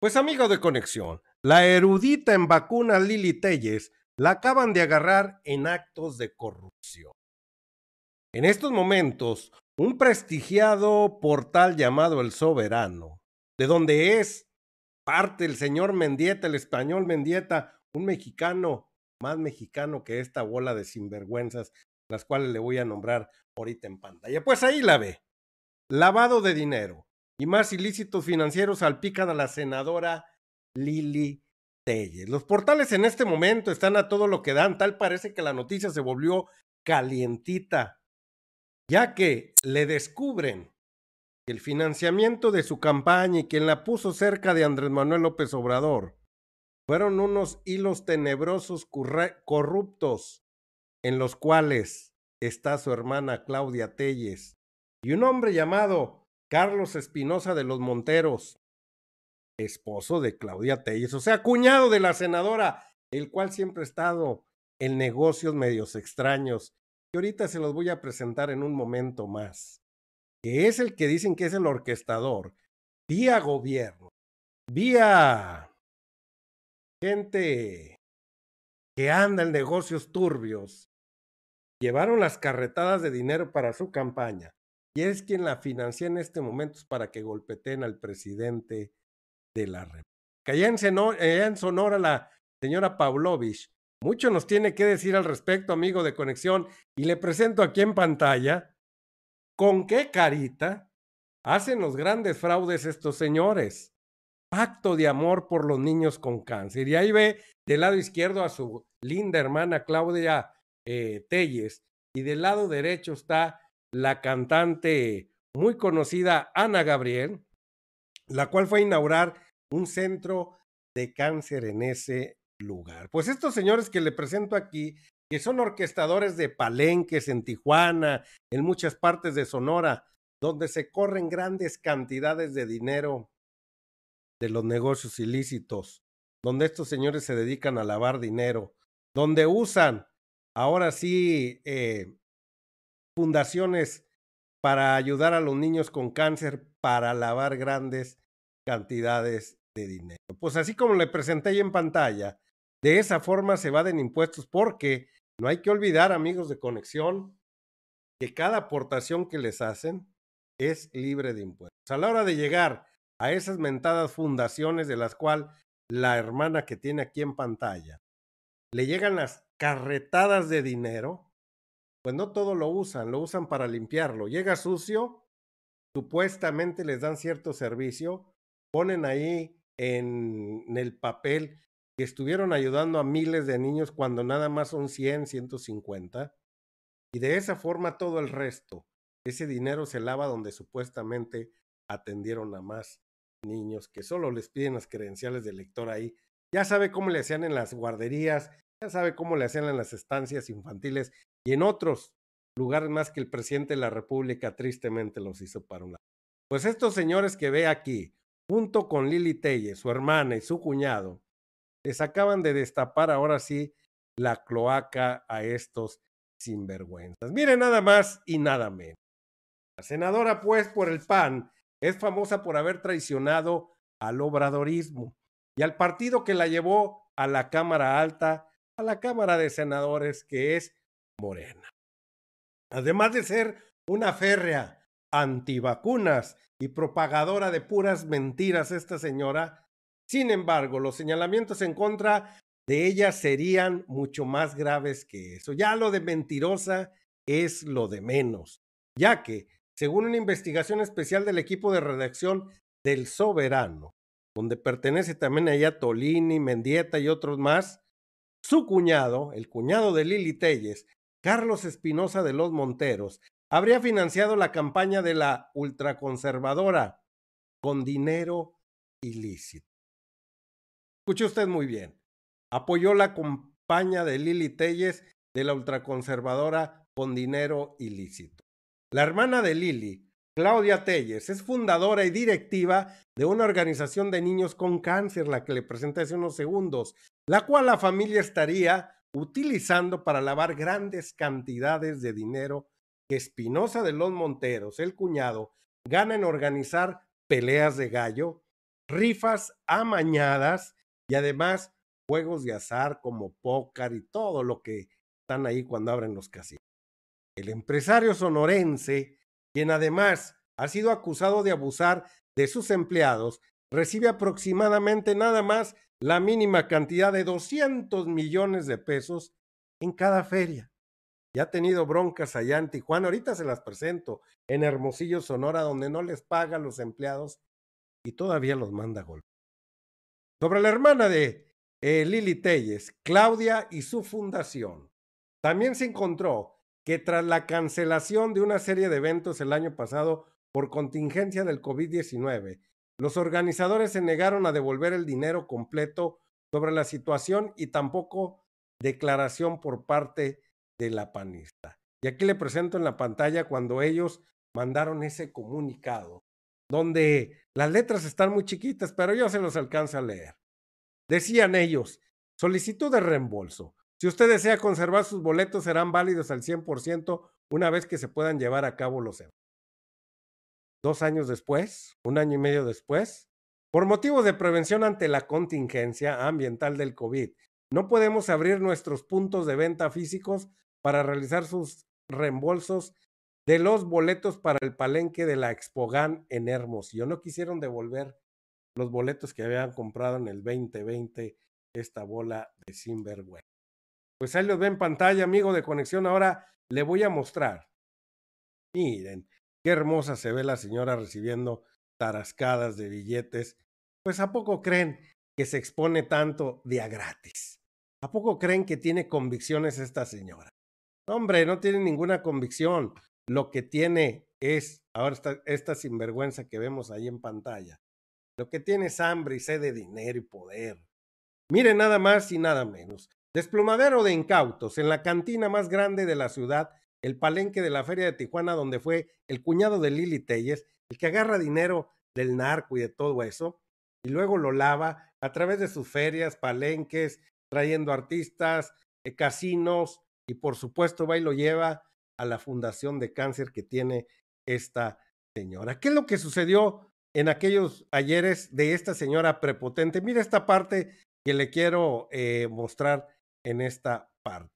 Pues amigo de conexión, la erudita en vacunas Lili Telles la acaban de agarrar en actos de corrupción. En estos momentos, un prestigiado portal llamado El Soberano, de donde es parte el señor Mendieta, el español Mendieta, un mexicano, más mexicano que esta bola de sinvergüenzas, las cuales le voy a nombrar ahorita en pantalla. Pues ahí la ve. Lavado de dinero, y más ilícitos financieros salpican a la senadora Lili Telles. Los portales en este momento están a todo lo que dan, tal parece que la noticia se volvió calientita, ya que le descubren que el financiamiento de su campaña y quien la puso cerca de Andrés Manuel López Obrador fueron unos hilos tenebrosos corruptos en los cuales está su hermana Claudia Telles y un hombre llamado Carlos Espinosa de los Monteros, esposo de Claudia Telles, o sea, cuñado de la senadora, el cual siempre ha estado en negocios medios extraños, que ahorita se los voy a presentar en un momento más, que es el que dicen que es el orquestador, vía gobierno, vía gente que anda en negocios turbios, llevaron las carretadas de dinero para su campaña y es quien la financia en este momento para que golpeteen al presidente de la República. Allá en, Sonora, la señora Pavlovich, mucho nos tiene que decir al respecto, amigo de conexión, y le presento aquí en pantalla con qué carita hacen los grandes fraudes estos señores. Pacto de amor por los niños con cáncer. Y ahí ve del lado izquierdo a su linda hermana Claudia eh, Telles y del lado derecho está la cantante muy conocida Ana Gabriel, la cual fue a inaugurar un centro de cáncer en ese lugar. Pues estos señores que le presento aquí, que son orquestadores de palenques en Tijuana, en muchas partes de Sonora, donde se corren grandes cantidades de dinero de los negocios ilícitos, donde estos señores se dedican a lavar dinero, donde usan, ahora sí, eh, fundaciones para ayudar a los niños con cáncer para lavar grandes cantidades de dinero. Pues así como le presenté ahí en pantalla, de esa forma se evaden impuestos porque no hay que olvidar, amigos de conexión, que cada aportación que les hacen es libre de impuestos. A la hora de llegar a esas mentadas fundaciones de las cuales la hermana que tiene aquí en pantalla, le llegan las carretadas de dinero, pues no todo lo usan, lo usan para limpiarlo. Llega sucio, supuestamente les dan cierto servicio, ponen ahí en, el papel que estuvieron ayudando a miles de niños cuando nada más son 100, 150. Y de esa forma todo el resto, ese dinero se lava donde supuestamente atendieron a más niños que solo les piden las credenciales de lector ahí. Ya sabe cómo le hacían en las guarderías, ya sabe cómo le hacían en las estancias infantiles y en otros lugares más que el presidente de la República tristemente los hizo para un lado. Pues estos señores que ve aquí, junto con Lili Telle, su hermana y su cuñado, les acaban de destapar ahora sí la cloaca a estos sinvergüenzas. Miren nada más y nada menos. La senadora, pues, por el PAN, es famosa por haber traicionado al obradorismo y al partido que la llevó a la Cámara Alta, a la Cámara de Senadores, que es Morena. Además de ser una férrea antivacunas y propagadora de puras mentiras esta señora, sin embargo, los señalamientos en contra de ella serían mucho más graves que eso. Ya lo de mentirosa es lo de menos, ya que, según una investigación especial del equipo de redacción del Soberano, donde pertenece también ella Tolini, Mendieta y otros más, su cuñado, el cuñado de Lili Telles, Carlos Espinosa de los Monteros, habría financiado la campaña de la ultraconservadora con dinero ilícito. Escuche usted muy bien. Apoyó la campaña de Lili Telles de la ultraconservadora con dinero ilícito. La hermana de Lili, Claudia Telles, es fundadora y directiva de una organización de niños con cáncer, la que le presenté hace unos segundos, la cual la familia estaría utilizando para lavar grandes cantidades de dinero que Espinosa de los Monteros, el cuñado, gana en organizar peleas de gallo rifas amañadas y además juegos de azar como póker y todo lo que están ahí cuando abren los casinos. El empresario sonorense, quien además ha sido acusado de abusar de sus empleados, recibe aproximadamente nada más la mínima cantidad de 200 millones de pesos en cada feria. Ya ha tenido broncas allá en Tijuana, ahorita se las presento, en Hermosillo, Sonora, donde no les paga a los empleados y todavía los manda a golpe. Sobre la hermana de eh, Lili Telles, Claudia y su fundación, también se encontró que tras la cancelación de una serie de eventos el año pasado por contingencia del COVID-19, los organizadores se negaron a devolver el dinero completo sobre la situación y tampoco declaración por parte de la panista. Y aquí le presento en la pantalla cuando ellos mandaron ese comunicado, donde las letras están muy chiquitas, pero yo se los alcanzo a leer. Decían ellos, solicitud de reembolso. Si usted desea conservar sus boletos, serán válidos al 100% una vez que se puedan llevar a cabo los eventos. Dos años después, un año y medio después, por motivos de prevención ante la contingencia ambiental del COVID, no podemos abrir nuestros puntos de venta físicos para realizar sus reembolsos de los boletos para el palenque de la Expogan en Hermosillo. No quisieron devolver los boletos que habían comprado en el 2020 esta bola de sinvergüenza. Pues ahí los ve en pantalla, amigo de conexión. Ahora le voy a mostrar. Miren, qué hermosa se ve la señora recibiendo tarascadas de billetes. Pues a poco creen que se expone tanto de gratis. ¿A poco creen que tiene convicciones esta señora? Hombre, no tiene ninguna convicción. Lo que tiene es, ahora esta, esta sinvergüenza que vemos ahí en pantalla, lo que tiene es hambre y sed de dinero y poder. Mire nada más y nada menos. Desplomadero de incautos en la cantina más grande de la ciudad, el palenque de la Feria de Tijuana, donde fue el cuñado de Lili Telles, el que agarra dinero del narco y de todo eso, y luego lo lava a través de sus ferias, palenques, trayendo artistas, eh, casinos, y por supuesto va y lo lleva a la fundación de cáncer que tiene esta señora. ¿Qué es lo que sucedió en aquellos ayeres de esta señora prepotente. Mira esta parte que le quiero eh, mostrar en esta parte.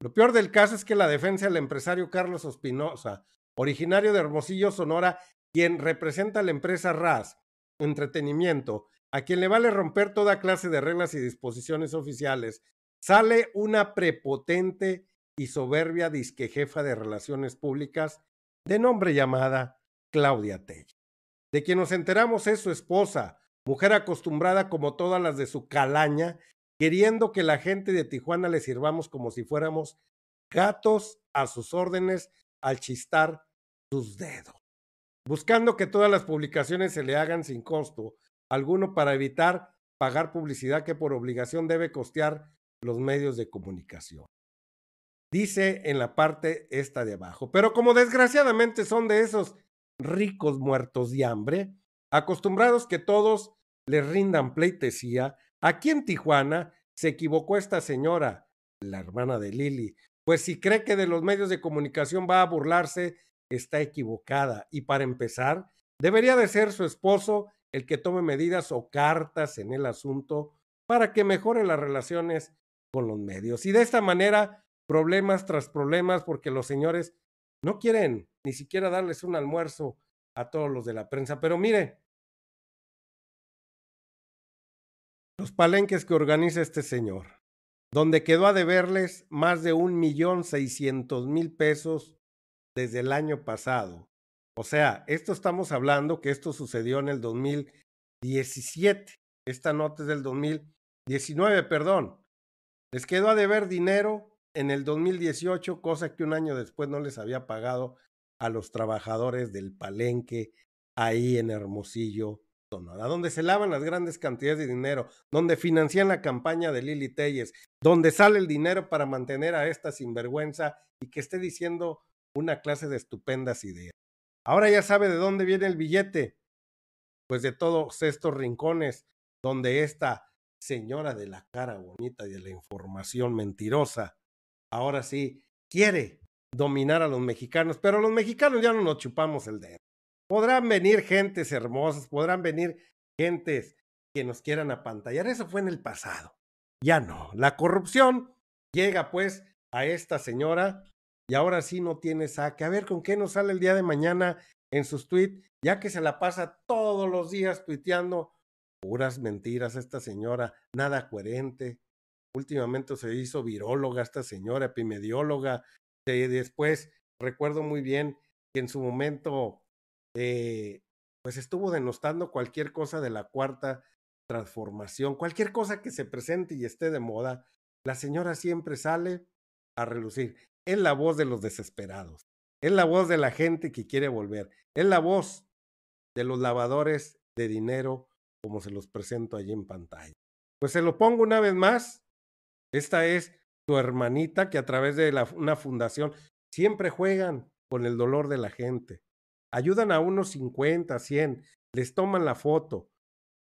Lo peor del caso es que la defensa del empresario Carlos Ospinoza, originario de Hermosillo, Sonora, quien representa a la empresa RAS Entretenimiento, a quien le vale romper toda clase de reglas y disposiciones oficiales, sale una prepotente y soberbia disquejefa de relaciones públicas de nombre llamada Claudia Tell. De quien nos enteramos es su esposa, mujer acostumbrada como todas las de su calaña, queriendo que la gente de Tijuana le sirvamos como si fuéramos gatos a sus órdenes al chistar sus dedos, buscando que todas las publicaciones se le hagan sin costo alguno para evitar pagar publicidad que por obligación debe costear los medios de comunicación. Dice en la parte esta de abajo, pero como desgraciadamente son de esos ricos muertos de hambre, acostumbrados que todos les rindan pleitesía, aquí en Tijuana se equivocó esta señora, la hermana de Lili, pues si cree que de los medios de comunicación va a burlarse, está equivocada. Y para empezar, debería de ser su esposo el que tome medidas o cartas en el asunto para que mejore las relaciones con los medios. Y de esta manera, problemas tras problemas, porque los señores no quieren ni siquiera darles un almuerzo a todos los de la prensa. Pero mire, los palenques que organiza este señor, donde quedó a deberles más de un millón seiscientos mil pesos desde el año pasado. O sea, esto estamos hablando que esto sucedió en el 2017. Esta nota es del 2019, perdón. Les quedó a deber dinero en el 2018, cosa que un año después no les había pagado a los trabajadores del palenque ahí en Hermosillo, Sonora, donde se lavan las grandes cantidades de dinero, donde financian la campaña de Lili Telles, donde sale el dinero para mantener a esta sinvergüenza y que esté diciendo una clase de estupendas ideas. Ahora ya sabe de dónde viene el billete, pues de todos estos rincones donde esta señora de la cara bonita y de la información mentirosa ahora sí quiere dominar a los mexicanos, pero los mexicanos ya no nos chupamos el dedo. Podrán venir gentes hermosas, podrán venir gentes que nos quieran apantallar. Eso fue en el pasado. Ya no. La corrupción llega pues a esta señora y ahora sí no tiene saque. A ver con qué nos sale el día de mañana en sus tweets, ya que se la pasa todos los días tuiteando puras mentiras esta señora, nada coherente. Últimamente se hizo viróloga esta señora, epimedióloga. después recuerdo muy bien que en su momento eh, pues estuvo denostando cualquier cosa de la cuarta transformación, cualquier cosa que se presente y esté de moda, la señora siempre sale a relucir. Es la voz de los desesperados, es la voz de la gente que quiere volver, es la voz de los lavadores de dinero como se los presento allí en pantalla. Pues se lo pongo una vez más. Esta es tu hermanita que a través de una fundación siempre juegan con el dolor de la gente. Ayudan a unos 50, 100, les toman la foto,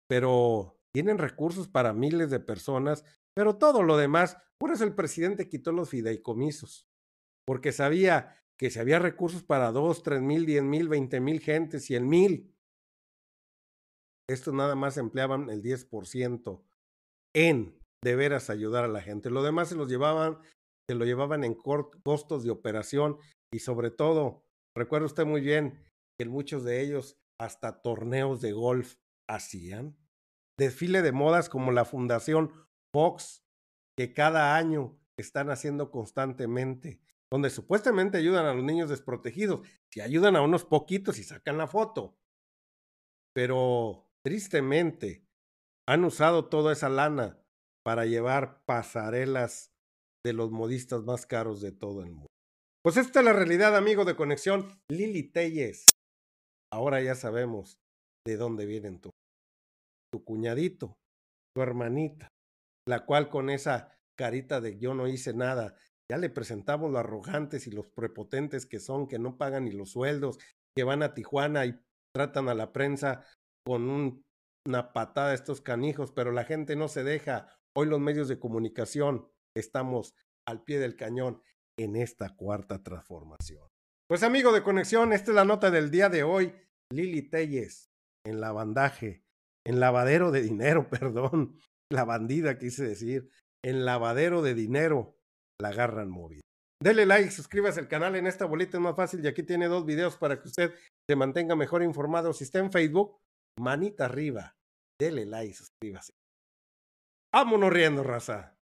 pero tienen recursos para miles de personas, pero todo lo demás, por eso el presidente quitó los fideicomisos, porque sabía que si había recursos para dos, tres mil, diez mil, veinte mil gentes, cien mil, estos nada más empleaban el 10% en de veras ayudar a la gente. Lo demás se los llevaban, se lo llevaban en costos de operación y sobre todo, recuerda usted muy bien que muchos de ellos hasta torneos de golf hacían. Desfile de modas como la Fundación Fox, que cada año están haciendo constantemente, donde supuestamente ayudan a los niños desprotegidos. Si ayudan a unos poquitos y sacan la foto. Pero tristemente han usado toda esa lana para llevar pasarelas de los modistas más caros de todo el mundo. Pues esta es la realidad, amigo de conexión. Lili Telles. Ahora ya sabemos de dónde vienen tu, cuñadito, tu hermanita, la cual con esa carita de yo no hice nada, ya le presentamos los arrogantes y los prepotentes que son, que no pagan ni los sueldos, que van a Tijuana y tratan a la prensa con una patada a estos canijos, pero la gente no se deja. Hoy los medios de comunicación estamos al pie del cañón en esta cuarta transformación. Pues amigo de conexión, esta es la nota del día de hoy. Lili Telles en la bandaje, en lavadero de dinero, perdón, la bandida quise decir, en lavadero de dinero la agarran móvil. Dele like, suscríbase al canal, en esta bolita es más fácil y aquí tiene dos videos para que usted se mantenga mejor informado. Si está en Facebook, manita arriba, dele like, suscríbase. Vámonos riendo, raza.